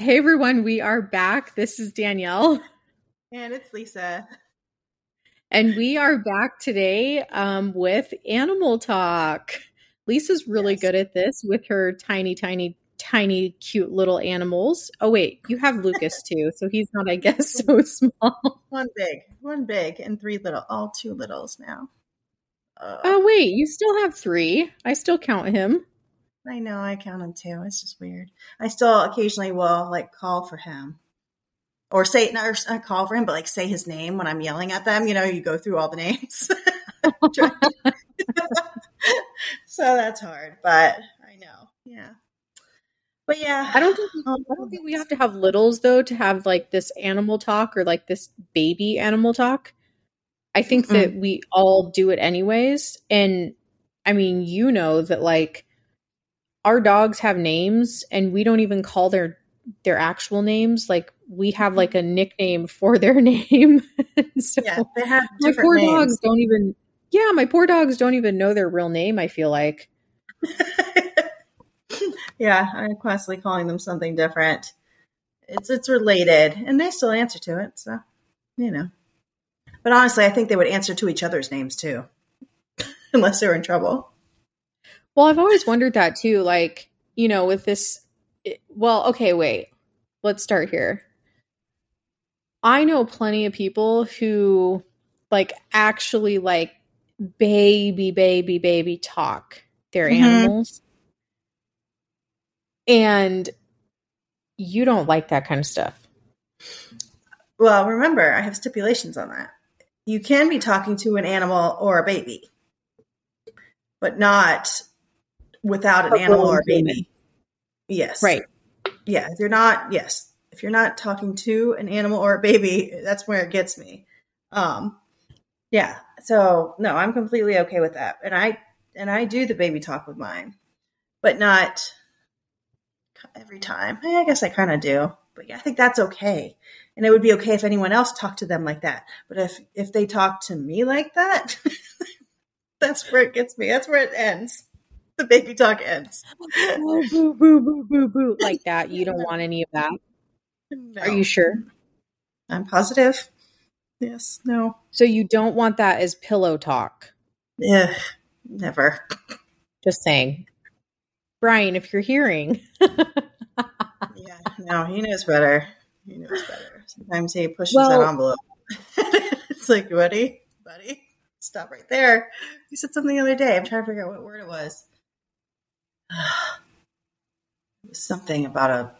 Hey everyone, we are back. This is Danielle. And it's Lisa. And we are back today um, with Animal Talk. Lisa's really yes. good at this with her tiny, tiny, tiny, cute little animals. Oh, wait, you have Lucas too. So he's not, I guess, so small. One big, one big, and three little, all two littles now. Oh, uh, wait, you still have three. I still count him. I know, I count him too. It's just weird. I still occasionally will like call for him or say, not, or call for him, but like say his name when I'm yelling at them. You know, you go through all the names. so that's hard, but I know. Yeah. But yeah, I don't think I don't think we have to have littles though to have like this animal talk or like this baby animal talk. I think mm that we all do it anyways. And I mean, you know that like our dogs have names and we don't even call their their actual names. Like we have like a nickname for their name. So yeah, they have my poor names. dogs don't even yeah my poor dogs don't even know their real name i feel like. Yeah i'm constantly calling them something different. It's it's related and they still answer to it so you know. But honestly i think they would answer to each other's names too unless they're in trouble well, I've always wondered that too. Like, you know, with this, well, okay, wait, let's start here. I know plenty of people who like actually like baby, baby, baby talk their mm-hmm. animals. And you don't like that kind of stuff. Well, remember, I have stipulations on that. You can be talking to an animal or a baby, but not without an animal or a baby. Yes. Right. Yeah. If you're not, yes. If you're not talking to an animal or a baby, that's where it gets me. Um, yeah. So no, I'm completely okay with that. And I, and I do the baby talk with mine, but not every time. I guess I kind of do, but yeah, I think that's okay. And it would be okay if anyone else talked to them like that. But if, if they talk to me like that, that's where it gets me. That's where it ends the baby talk ends. boo, boo, boo, boo, boo, like that. You don't want any of that. No. Are you sure? I'm positive. Yes. No. So you don't want that as pillow talk? Yeah. Never. Just saying. Brian, if you're hearing. yeah. No, he knows better. He knows better. Sometimes he pushes well, that envelope. it's like, buddy, buddy, stop right there. You said something the other day. I'm trying to figure out what word it was. something about a.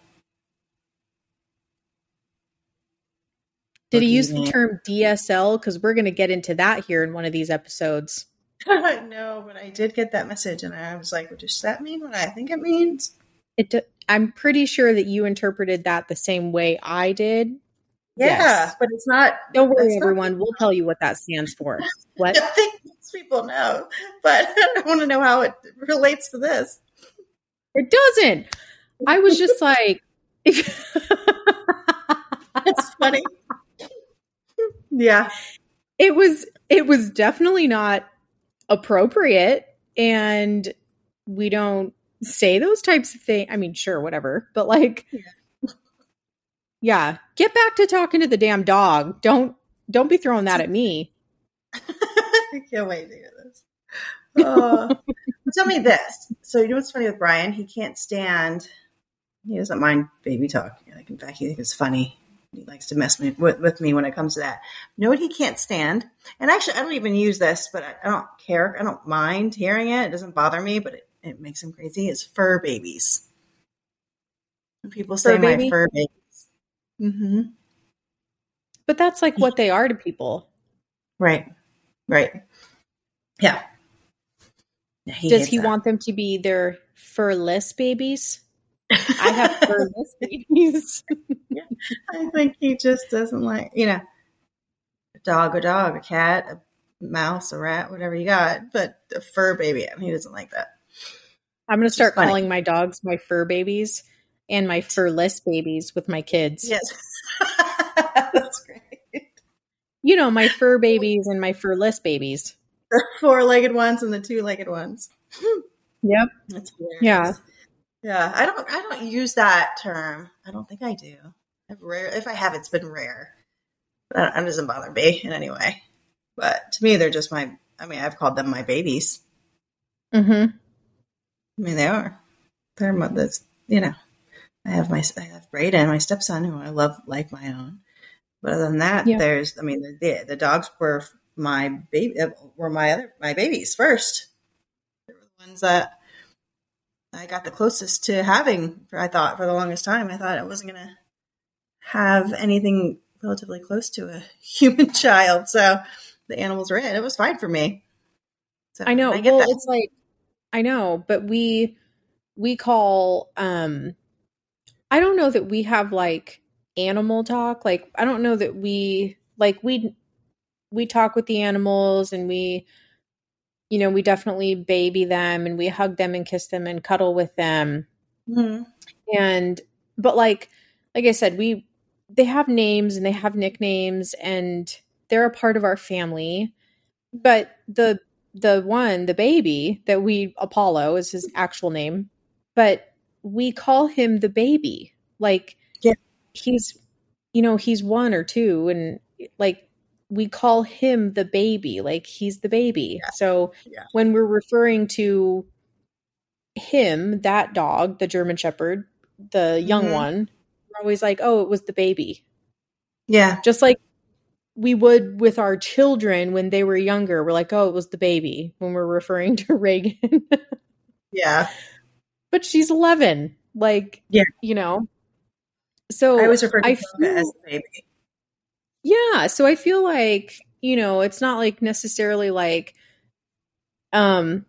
Did he use the term DSL? Because we're going to get into that here in one of these episodes. no, but I did get that message, and I was like, "Does that mean what I think it means?" It. I'm pretty sure that you interpreted that the same way I did. Yeah, yes. but it's not. Don't worry, everyone. Not, we'll tell you what that stands for. What? I think most people know, but I want to know how it relates to this. It doesn't. I was just like, it's funny. Yeah. It was it was definitely not appropriate and we don't say those types of things. I mean, sure, whatever. But like yeah. yeah, get back to talking to the damn dog. Don't don't be throwing that at me. I can't wait to hear this. Uh, tell me this. So you know what's funny with Brian? He can't stand. He doesn't mind baby talk. Like in fact, he thinks it's funny. He likes to mess me, with, with me when it comes to that. You know what he can't stand? And actually, I don't even use this, but I, I don't care. I don't mind hearing it. It doesn't bother me, but it, it makes him crazy. Is fur babies. When people say fur my baby? fur babies. Mm-hmm. But that's like what they are to people. Right. Right. Yeah. He Does he that. want them to be their furless babies? I have furless babies. yeah, I think he just doesn't like, you know, a dog, a dog, a cat, a mouse, a rat, whatever you got, but a fur baby, he doesn't like that. I'm going to start calling my dogs my fur babies and my furless babies with my kids. Yes. That's great. You know, my fur babies and my furless babies the four legged ones and the two legged ones. Yep. Yeah. Yeah, I don't. I don't use that term. I don't think I do. I've rare. If I have, it's been rare. It doesn't bother me in any way. But to me, they're just my. I mean, I've called them my babies. Mm-hmm. I mean, they are. They're my. That's you know. I have my. I have Brayden, my stepson, who I love like my own. But other than that, yeah. there's. I mean, the the dogs were my baby. Uh, were my other my babies first. They were the ones that I got the closest to having. I thought for the longest time, I thought I wasn't gonna have anything relatively close to a human child. So the animals were in. It was fine for me. So I know. I well, that. it's like I know, but we we call um I don't know that we have like animal talk. Like I don't know that we like we we talk with the animals and we you know, we definitely baby them and we hug them and kiss them and cuddle with them. Mm-hmm. And but like like I said, we they have names and they have nicknames and they're a part of our family. But the the one, the baby that we Apollo is his actual name, but we call him the baby. Like yeah. he's you know, he's one or two and like we call him the baby, like he's the baby. Yeah. So yeah. when we're referring to him, that dog, the German Shepherd, the young mm-hmm. one, we're always like, oh, it was the baby. Yeah. Just like we would with our children when they were younger. We're like, oh, it was the baby when we're referring to Reagan. yeah. But she's 11. Like, yeah. you know. So I always refer to I feel, as the baby. Yeah. So I feel like, you know, it's not like necessarily like, um,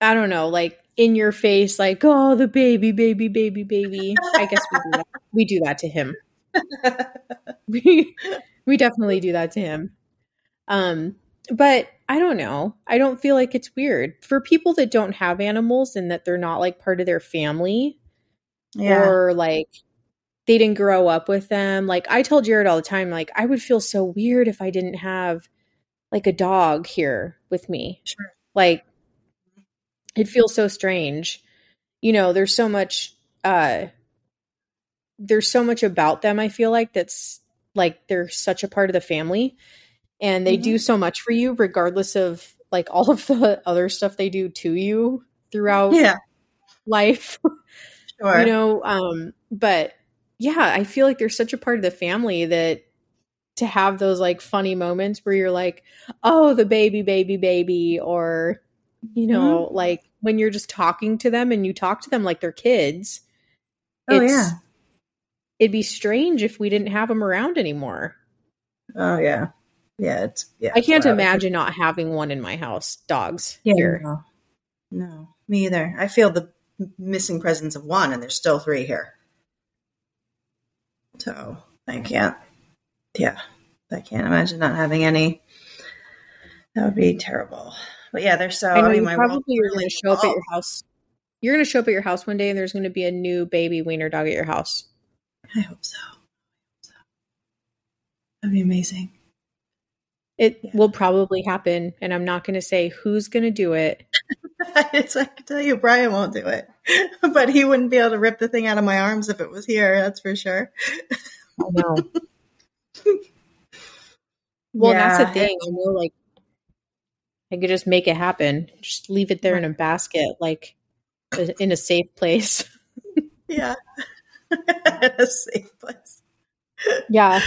I don't know, like in your face, like, oh, the baby, baby, baby, baby. I guess we do that. We do that to him. we we definitely do that to him. Um, but I don't know. I don't feel like it's weird for people that don't have animals and that they're not like part of their family, yeah. or like they didn't grow up with them. Like I tell Jared all the time, like I would feel so weird if I didn't have like a dog here with me. Sure. Like it feels so strange. You know, there's so much uh there's so much about them I feel like that's like they're such a part of the family and they mm-hmm. do so much for you regardless of like all of the other stuff they do to you throughout yeah. life. Sure. you know, um but yeah, I feel like they're such a part of the family that to have those like funny moments where you're like, "Oh, the baby baby baby," or you know, mm-hmm. like when you're just talking to them and you talk to them like they're kids. Oh yeah it'd be strange if we didn't have them around anymore. Oh yeah, yeah. It's yeah. I can't imagine not having one in my house. Dogs yeah, here. No. no, me either. I feel the missing presence of one, and there's still three here. So I can't. Yeah, I can't imagine not having any. That would be terrible. But yeah, there's so. I, know, I mean, my probably you're going to show up at your house. You're going to show up at your house one day, and there's going to be a new baby wiener dog at your house. I hope so. so. That'd be amazing. It yeah. will probably happen, and I'm not going to say who's going to do it. it's like I can tell you, Brian won't do it, but he wouldn't be able to rip the thing out of my arms if it was here. That's for sure. I know. well, yeah. that's the thing. I know, like, I could just make it happen. Just leave it there in a basket, like uh, in a safe place. yeah. a safe place. Yeah.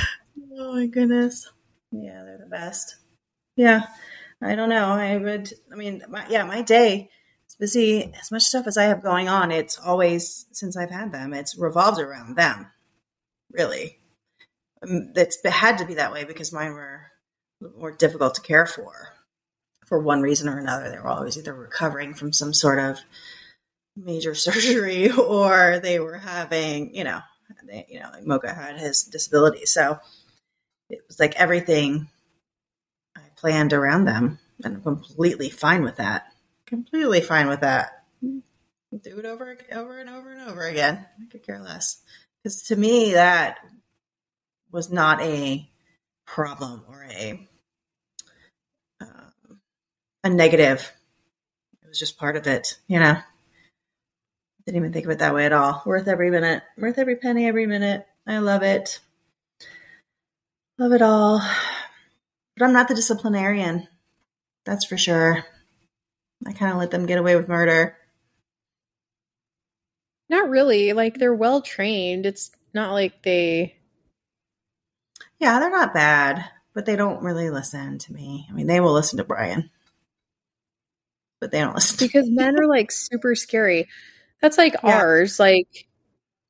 Oh my goodness. Yeah, they're the best. Yeah. I don't know. I would, I mean, my, yeah, my day is busy. As much stuff as I have going on, it's always, since I've had them, it's revolved around them. Really. Um, it's had to be that way because mine were more difficult to care for for one reason or another. They were always either recovering from some sort of major surgery or they were having, you know, they, you know, like Mocha had his disability. So it was like everything planned around them and I'm completely fine with that. Completely fine with that. Do it over, over and over and over again. I could care less. Because to me, that was not a problem or a um, a negative. It was just part of it, you know. Didn't even think of it that way at all. Worth every minute. Worth every penny, every minute. I love it. Love it all. But I'm not the disciplinarian. That's for sure. I kind of let them get away with murder. Not really. Like they're well trained. It's not like they Yeah, they're not bad, but they don't really listen to me. I mean, they will listen to Brian. But they don't listen because men are like super scary. That's like yeah. ours. Like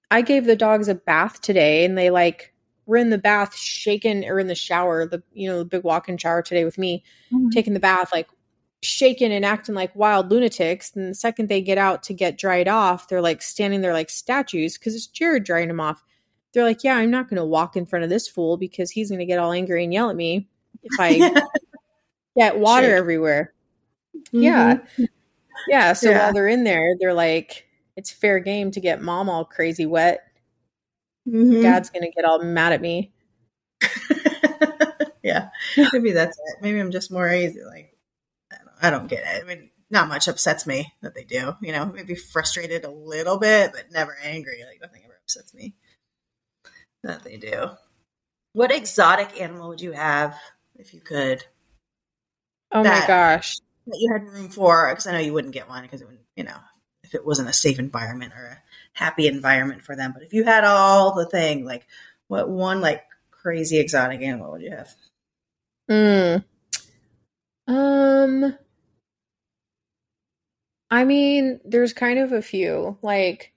I gave the dogs a bath today and they like were in the bath shaking or in the shower, the you know, the big walk-in shower today with me, mm-hmm. taking the bath, like shaking and acting like wild lunatics. And the second they get out to get dried off, they're like standing there like statues because it's Jared drying them off. They're like, Yeah, I'm not gonna walk in front of this fool because he's gonna get all angry and yell at me if I get water Shake. everywhere. Mm-hmm. Yeah. Yeah. So yeah. while they're in there, they're like, it's fair game to get mom all crazy wet. Mm-hmm. Dad's gonna get all mad at me. yeah, maybe that's it. Maybe I'm just more easy. Like, I don't, I don't get it. I mean, not much upsets me that they do. You know, maybe frustrated a little bit, but never angry. Like nothing ever upsets me that they do. What exotic animal would you have if you could? Oh that, my gosh! That you had room for, because I know you wouldn't get one because it would, you know, if it wasn't a safe environment or a happy environment for them. But if you had all the thing, like what one like crazy exotic animal would you have? Mm. Um I mean, there's kind of a few. Like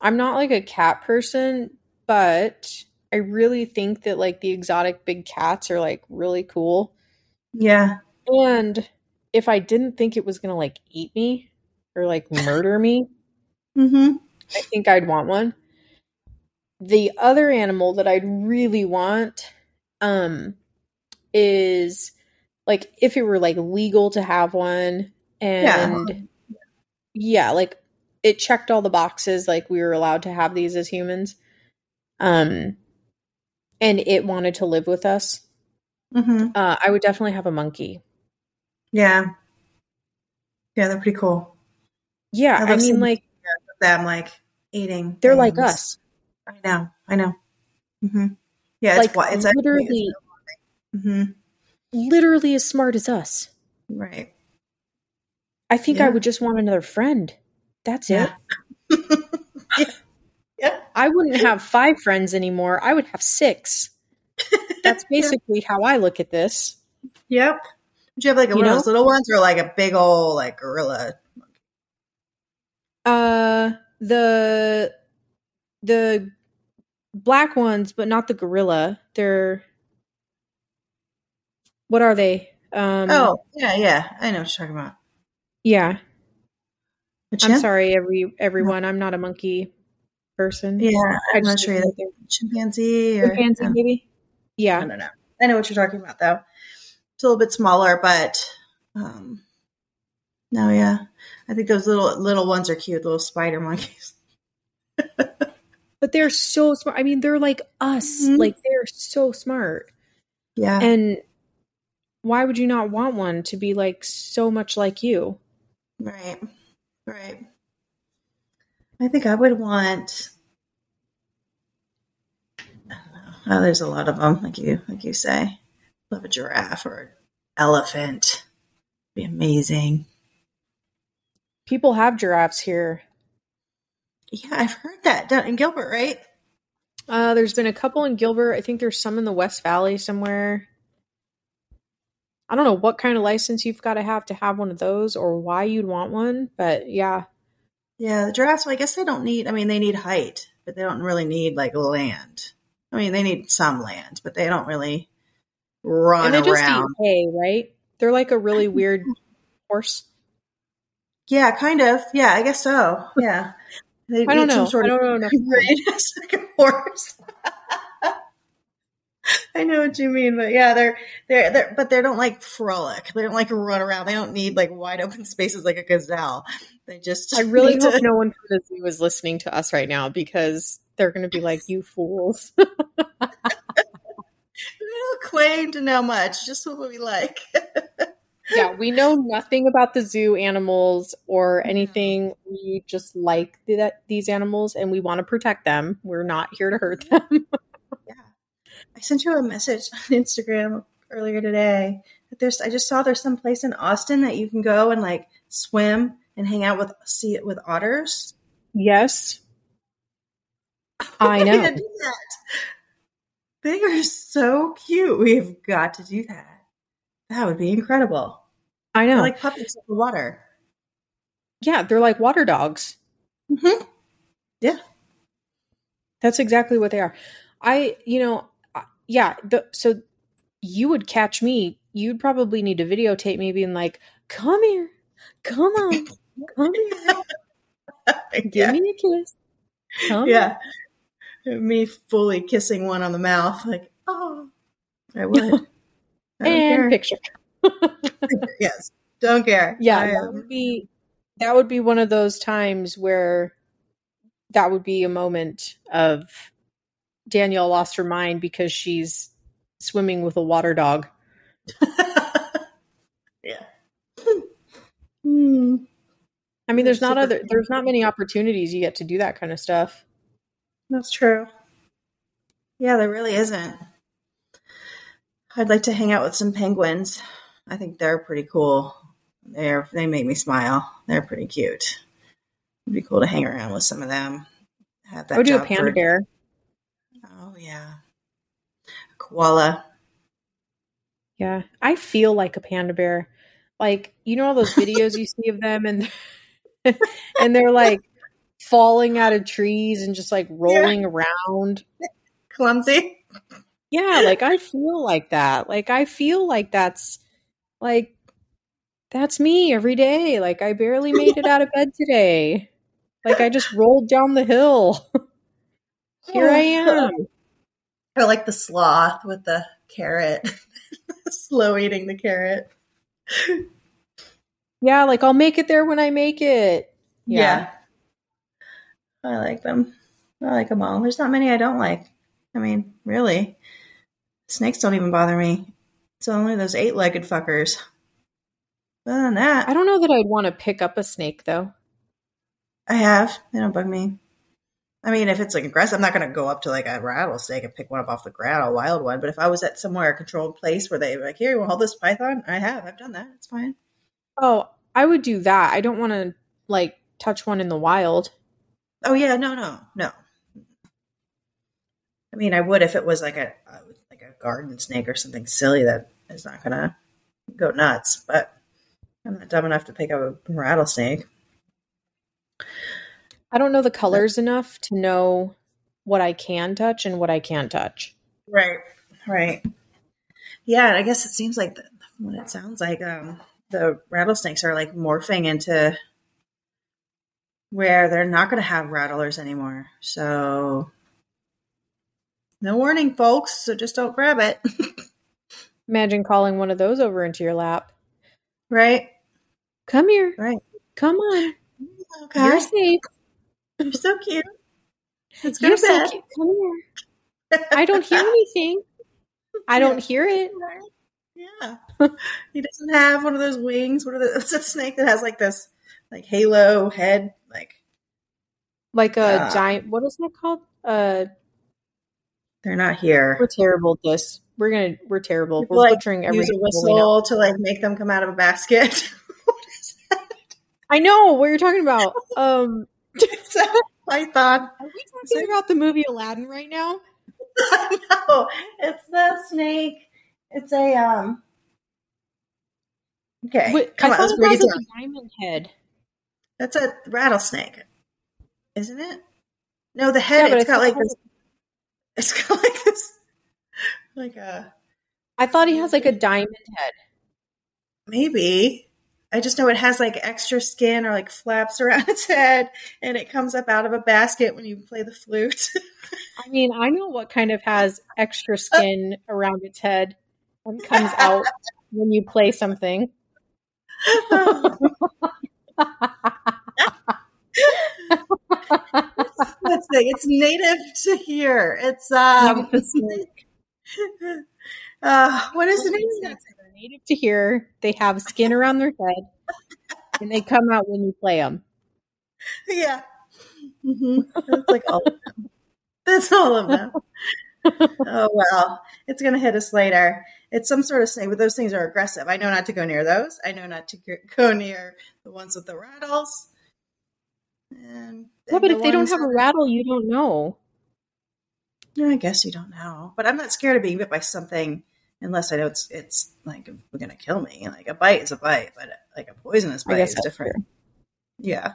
I'm not like a cat person, but I really think that like the exotic big cats are like really cool. Yeah. And if I didn't think it was going to like eat me, or like murder me, mm-hmm. I think I'd want one. The other animal that I'd really want um is like if it were like legal to have one and yeah, yeah like it checked all the boxes like we were allowed to have these as humans um and it wanted to live with us. Mm-hmm. uh, i would definitely have a monkey. Yeah. Yeah they're pretty cool. Yeah, I, I mean, like them, like eating. They're things. like us. I know. I know. Mm-hmm. Yeah, it's like, it's literally, mm-hmm. literally as smart as us. Right. I think yeah. I would just want another friend. That's yeah. it. yeah. yeah. I wouldn't have five friends anymore. I would have six. That's basically how I look at this. Yep. Would you have like a, one of those little ones or like a big old like gorilla uh, the the black ones, but not the gorilla. They're what are they? Um, oh, yeah, yeah. I know what you're talking about. Yeah. I'm sorry, every everyone. I'm not a monkey person. Yeah, I'm not sure either. Chimpanzee or chimpanzee, um, maybe. Yeah, I don't know. I know what you're talking about, though. It's a little bit smaller, but um, no, yeah. I think those little little ones are cute, little spider monkeys. but they're so smart. I mean, they're like us. Mm-hmm. Like they're so smart. Yeah. And why would you not want one to be like so much like you? Right. Right. I think I would want Oh, there's a lot of them, like you like you say. Love a giraffe or an elephant. Be amazing. People have giraffes here. Yeah, I've heard that down in Gilbert, right? Uh, there's been a couple in Gilbert. I think there's some in the West Valley somewhere. I don't know what kind of license you've got to have to have one of those or why you'd want one, but yeah. Yeah, the giraffes, well, I guess they don't need, I mean, they need height, but they don't really need like land. I mean, they need some land, but they don't really run and they around. Just eat hay, right? They're like a really weird horse. Yeah, kind of. Yeah, I guess so. Yeah. They I don't know. Sort I don't know. horse. I know what you mean, but yeah, they're they're they're but they don't like frolic. They don't like run around. They don't need like wide open spaces like a gazelle. They just. I really hope to... no one from the zoo is listening to us right now because they're going to be like, "You fools." they don't claim to know much. Just what we like. Yeah, we know nothing about the zoo animals or mm-hmm. anything. We just like the, these animals and we want to protect them. We're not here to hurt them. yeah. I sent you a message on Instagram earlier today. That there's I just saw there's some place in Austin that you can go and like swim and hang out with see it with otters. Yes. I know. They are so cute. We've got to do that. That would be incredible. I know. They're like puppets in the water. Yeah, they're like water dogs. Mm-hmm. Yeah. That's exactly what they are. I, you know, yeah, the, so you would catch me. You'd probably need to videotape me being like, come here, come on, come here. Give yeah. me a kiss. Come yeah. On. Me fully kissing one on the mouth, like, oh, I would. And care. picture. yes, don't care. Yeah, that would be that would be one of those times where that would be a moment of Danielle lost her mind because she's swimming with a water dog. yeah. Hmm. I mean, there's not other there's not many opportunities you get to do that kind of stuff. That's true. Yeah, there really isn't. I'd like to hang out with some penguins. I think they're pretty cool. They're they make me smile. They're pretty cute. It'd be cool to hang around with some of them. Have that I would do a panda for... bear. Oh yeah, a koala. Yeah, I feel like a panda bear. Like you know all those videos you see of them, and and they're like falling out of trees and just like rolling yeah. around, clumsy. Yeah, like I feel like that. Like I feel like that's like that's me every day. Like I barely made it out of bed today. Like I just rolled down the hill. Here I am. Or like the sloth with the carrot. Slow eating the carrot. Yeah, like I'll make it there when I make it. Yeah. yeah. I like them. I like them all. There's not many I don't like. I mean, really. Snakes don't even bother me. It's only those eight legged fuckers. Other than that. I don't know that I'd want to pick up a snake though. I have. They don't bug me. I mean, if it's like aggressive, I'm not going to go up to like a rattlesnake and pick one up off the ground, a wild one. But if I was at somewhere a controlled place where they like, here, you want hold this python? I have. I've done that. It's fine. Oh, I would do that. I don't want to like touch one in the wild. Oh yeah, no, no, no. I mean, I would if it was like a, a like a garden snake or something silly that is not gonna go nuts. But I'm not dumb enough to pick up a rattlesnake. I don't know the colors enough to know what I can touch and what I can't touch. Right, right. Yeah, I guess it seems like the, what it sounds like. Um, the rattlesnakes are like morphing into where they're not going to have rattlers anymore. So no warning, folks. So just don't grab it. Imagine calling one of those over into your lap. Right. Come here. Right. Come on. Okay. You're safe. You're so cute. Let's go You're to bed. So Come here. I don't hear anything. I don't hear it. Yeah. he doesn't have one of those wings. What are the, it's a snake that has like this like halo head, like like a uh, giant what is that called? Uh they're not here. We're terrible at this. We're gonna we're terrible. People, we're like, butchering every use a whistle to like make them come out of a basket. I know what you're talking about. Um Python. Are we talking about the movie Aladdin right now? no, it's the snake. It's a um. Okay, Wait, come I on, let's break it down. A diamond head. That's a rattlesnake, isn't it? No, the head. Yeah, it's got like this it's got like this, like a. I thought he has like a diamond head. Maybe. I just know it has like extra skin or like flaps around its head and it comes up out of a basket when you play the flute. I mean, I know what kind of has extra uh skin around its head and comes out when you play something. It's native to here. It's um. uh, what is the name? native to here. They have skin around their head, and they come out when you play them. Yeah. Mm-hmm. That's like all of them. That's all of them. oh well, it's gonna hit us later. It's some sort of snake, but those things are aggressive. I know not to go near those. I know not to go near the ones with the rattles. And yeah, but if they don't have a rattle, you don't know. Yeah, I guess you don't know. But I'm not scared of being bit by something unless I know it's it's like going to kill me. Like a bite is a bite, but like a poisonous bite is different. True. Yeah, I'm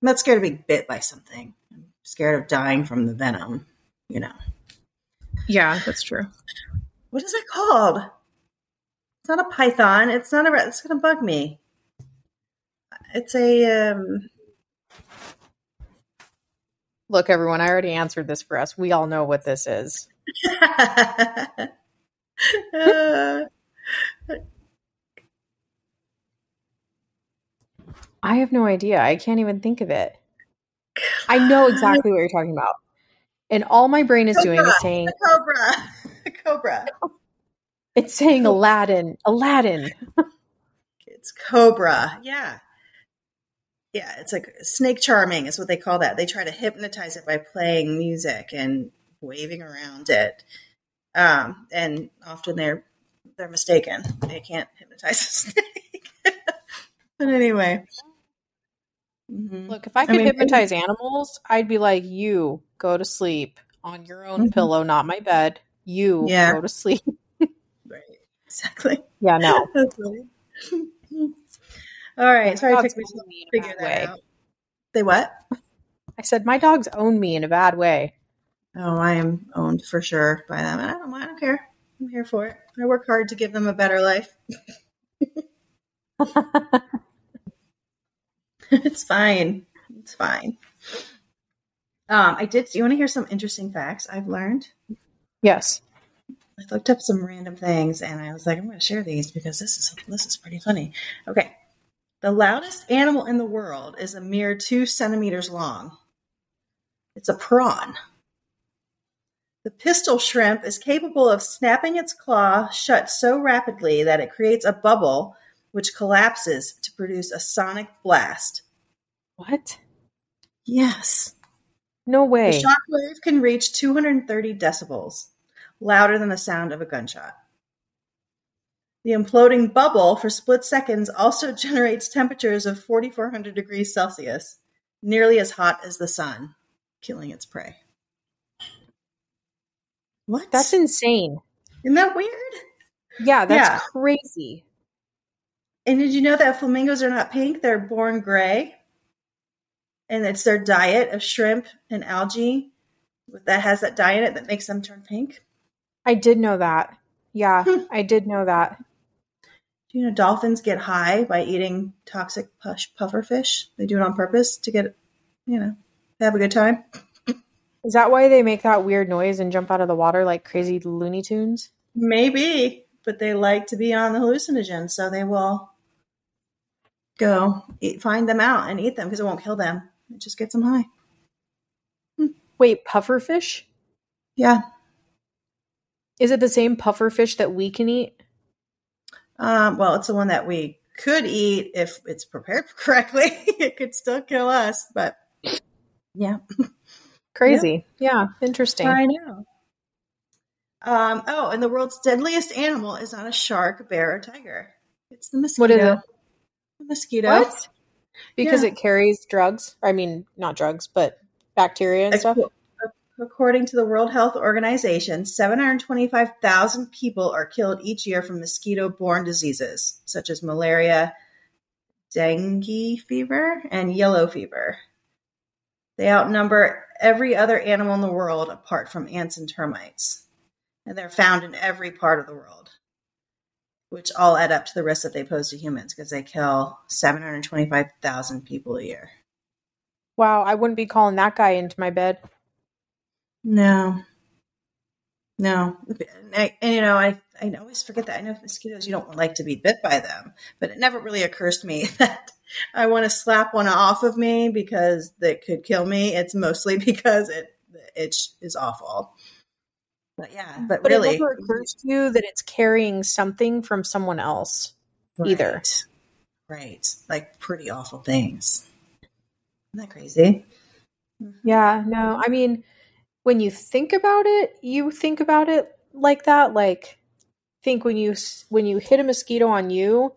not scared of being bit by something. I'm scared of dying from the venom. You know. Yeah, that's true. What is it called? It's not a python. It's not a. rat. It's going to bug me. It's a. Um, Look, everyone, I already answered this for us. We all know what this is. I have no idea. I can't even think of it. I know exactly what you're talking about. And all my brain is cobra. doing is saying the cobra. The cobra. It's saying Aladdin. Aladdin. it's cobra. Yeah yeah, it's like snake charming is what they call that. They try to hypnotize it by playing music and waving around it. Um, and often they're they're mistaken. They can't hypnotize a snake. but anyway. Mm-hmm. Look, if I could I mean, hypnotize animals, I'd be like, you go to sleep on your own mm-hmm. pillow, not my bed. You yeah. go to sleep. right. Exactly. Yeah, no. All right. Sorry, it took me to figure that way. out. They what? I said my dogs own me in a bad way. Oh, I am owned for sure by them. I don't, I don't care. I'm here for it. I work hard to give them a better life. it's fine. It's fine. Um, I did. Do you want to hear some interesting facts I've learned? Yes. I looked up some random things, and I was like, I'm going to share these because this is this is pretty funny. Okay, the loudest animal in the world is a mere two centimeters long. It's a prawn. The pistol shrimp is capable of snapping its claw shut so rapidly that it creates a bubble which collapses to produce a sonic blast. What? Yes. No way. The shockwave can reach 230 decibels, louder than the sound of a gunshot. The imploding bubble for split seconds also generates temperatures of 4400 degrees Celsius, nearly as hot as the sun, killing its prey. What? That's insane. Isn't that weird? Yeah, that's yeah. crazy. And did you know that flamingos are not pink? They're born gray. And it's their diet of shrimp and algae that has that dye in it that makes them turn pink. I did know that. Yeah, I did know that you know dolphins get high by eating toxic push puffer fish? They do it on purpose to get, you know, have a good time. Is that why they make that weird noise and jump out of the water like crazy Looney Tunes? Maybe, but they like to be on the hallucinogen, so they will go eat, find them out and eat them because it won't kill them. It just gets them high. Hmm. Wait, puffer fish? Yeah. Is it the same puffer fish that we can eat? Um, well, it's the one that we could eat if it's prepared correctly. it could still kill us, but yeah. Crazy. Yeah. yeah. Interesting. I know. Um, oh, and the world's deadliest animal is not a shark, bear, or tiger. It's the mosquito. What is it? The mosquito. What? Because yeah. it carries drugs. I mean, not drugs, but bacteria and stuff. According to the World Health Organization, 725,000 people are killed each year from mosquito borne diseases such as malaria, dengue fever, and yellow fever. They outnumber every other animal in the world apart from ants and termites. And they're found in every part of the world, which all add up to the risk that they pose to humans because they kill 725,000 people a year. Wow, I wouldn't be calling that guy into my bed. No. No. And, I, and, you know, I, I always forget that. I know mosquitoes, you don't like to be bit by them, but it never really occurs to me that I want to slap one off of me because that could kill me. It's mostly because it, it is awful. But yeah, but, But really, it never occurs to you that it's carrying something from someone else. either. Right. Right. Like pretty awful things. Isn't that crazy? Yeah, no. I mean, when you think about it, you think about it like that. Like, think when you when you hit a mosquito on you,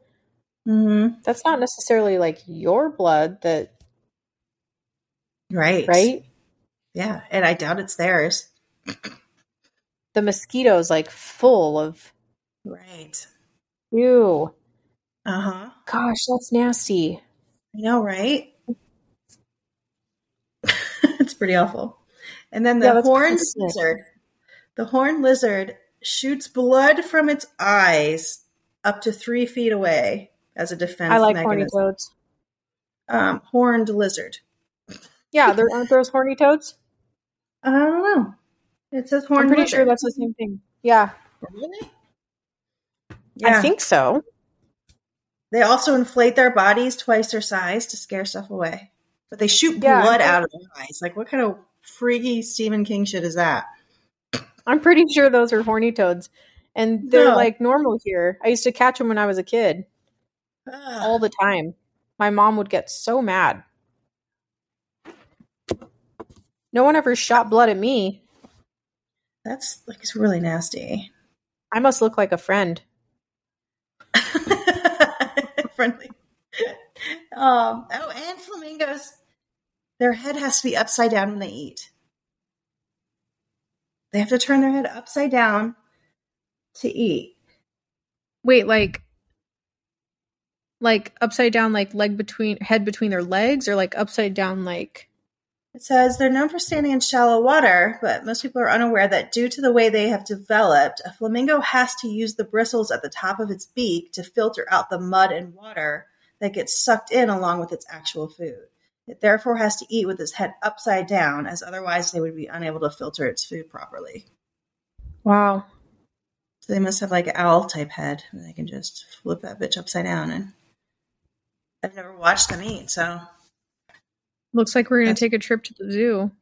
Mm-hmm. that's not necessarily like your blood. That Right. right? Yeah. And I doubt it's theirs. The mosquito's like full of Right. ew. Uh huh. Gosh, that's nasty. I know, right? it's pretty awful. And then the Yeah, horned pretty lizard. The horned lizard shoots blood from its eyes up to three feet away as a defense I like horny mechanism. toads. Um, horned lizard. Yeah, there aren't those horny toads. I don't know. It says horned I'm pretty lizard. sure that's the same thing. Yeah, Really? I think so. They also inflate their bodies twice their size to scare stuff away. But they shoot Yeah, blood I out of their eyes. Like, what kind of freaky Stephen King shit is that? I'm pretty sure those are horny toads, and they're No. like normal here. I used to catch them when I was a kid all the time. My mom would get so mad. No one ever shot blood at me. That's like it's really nasty. I must look like a friend. Friendly. Um, oh, and flamingos. Their head has to be upside down when they eat. They have to turn their head upside down to eat. Wait, like, like upside down, like leg between head between their legs, or like upside down, like It says they're known for standing in shallow water, but most people are unaware that due to the way they have developed, a flamingo has to use the bristles at the top of its beak to filter out the mud and water that gets sucked in along with its actual food. It therefore has to eat with its head upside down, as otherwise they would be unable to filter its food properly. wow. So they must have like an owl type head. and They can just flip that bitch upside down. And I've never watched them eat, so Looks like we're gonna take a trip to the zoo.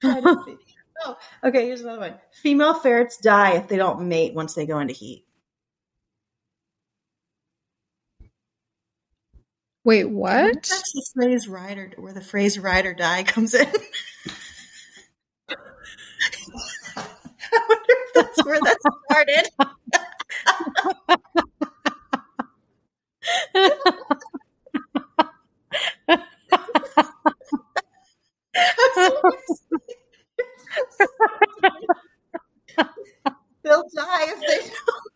To oh, okay. Here's another one. Female ferrets die if they don't mate once they go into heat. Wait, what? That's the phrase "ride or where the phrase "ride or die" comes in. I wonder if that's where that started. They'll die if they don't.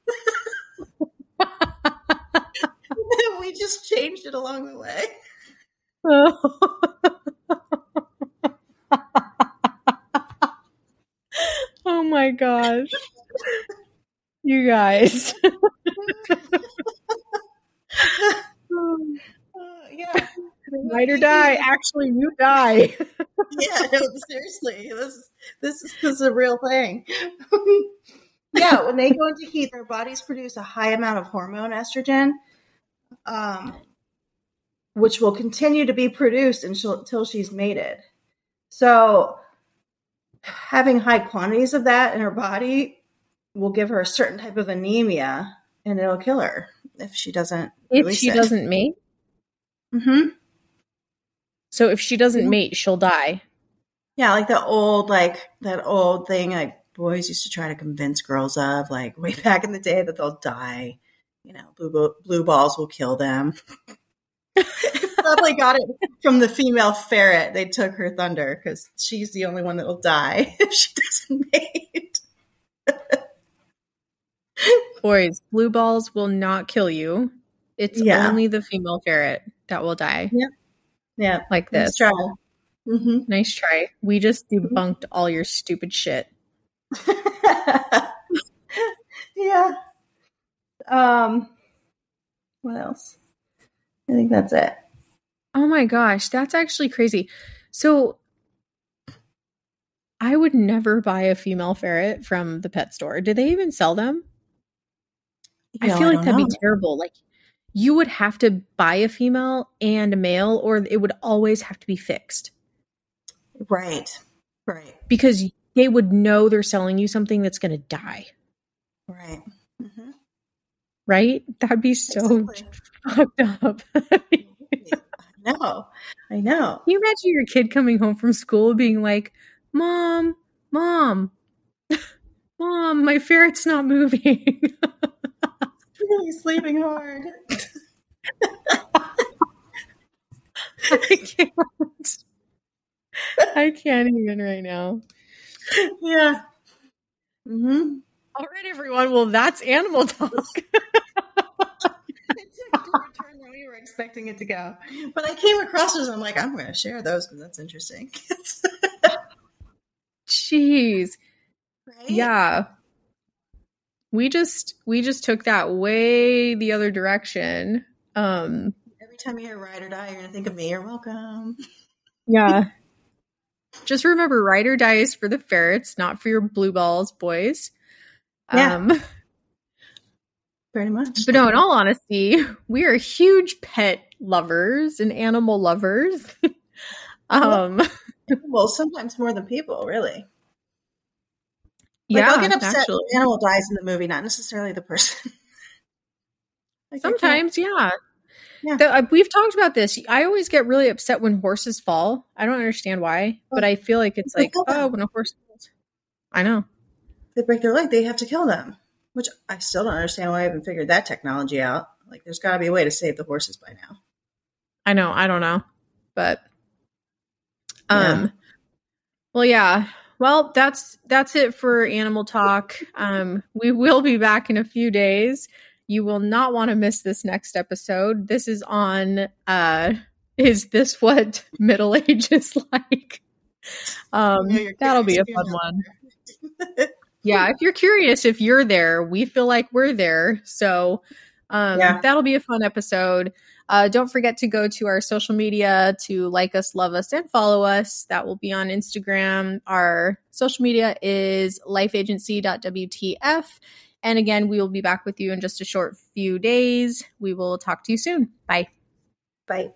we just changed it along the way. oh my gosh. You guys. Uh, yeah. Ride or die. Actually, you die. yeah, no, seriously, this this is, this is a real thing. yeah, when they go into heat, their bodies produce a high amount of hormone estrogen, um, which will continue to be produced until, she's mated. So, having high quantities of that in her body will give her a certain type of anemia, and it'll kill her if she doesn't. If she it. doesn't mate. hmm So if she doesn't Mhm. mate, she'll die. Yeah, like the old, like that old thing like boys used to try to convince girls of, like way back in the day, that they'll die. You know, blue blue balls will kill them. Probably got it from the female ferret. They took her thunder because she's the only one that will die if she doesn't mate. Boys, blue balls will not kill you. It's Yeah. only the female ferret that will die. Yeah, Yeah. Like this. try. hmm Nice try. We just debunked all your stupid shit. yeah. Um. What else? I think that's it. Oh my gosh, that's actually crazy. So I would never buy a female ferret from the pet store. Do they even sell them? You know, I feel like don't that'd know. be terrible. Like you would have to buy a female and a male or it would always have to be fixed right. Right. because they would know they're selling you something that's going to die. Right. Mm-hmm. Right? That'd be so exactly. fucked up. I know. I know. Can you imagine your kid coming home from school being like, Mom, Mom, Mom, my ferret's not moving. really sleeping hard. I can't. I can't even right now. Yeah. Mm-hmm. All right, everyone. Well, that's animal talk. It took a different turn than we were expecting it to go. But I came across this, I'm like, I'm going to share those because that's interesting. Jeez. Right? Yeah. We just we just took that way the other direction. Um every time you hear ride or die, you're gonna think of me. You're welcome. Yeah. just remember ride or die is for the ferrets, not for your blue balls, boys. Yeah. Um pretty much. But no, in all honesty, we are huge pet lovers and animal lovers. um well, sometimes more than people, really. Like, yeah, I'll get upset actually. when animal dies in the movie, not necessarily the person. like, Sometimes, yeah. Yeah. The, uh, we've talked about this. I always get really upset when horses fall. I don't understand why, but I feel like it's like, oh, when a horse falls. I know. They break their leg, they have to kill them, which I still don't understand why I haven't figured that technology out. Like, there's got to be a way to save the horses by now. I know. I don't know. But, um, yeah. well, yeah. Well, that's that's it for animal talk. Um, we will be back in a few days. You will not want to miss this next episode. This is on uh, is this what middle age is like? Um, yeah, that'll be a fun one. Yeah, if you're curious if you're there, we feel like we're there. So um, yeah. that'll be a fun episode. Uh, don't forget to go to our social media to like us, love us, and follow us. That will be on Instagram. Our social media is lifeagency.wtf. And again, we will be back with you in just a short few days. We will talk to you soon. Bye. Bye.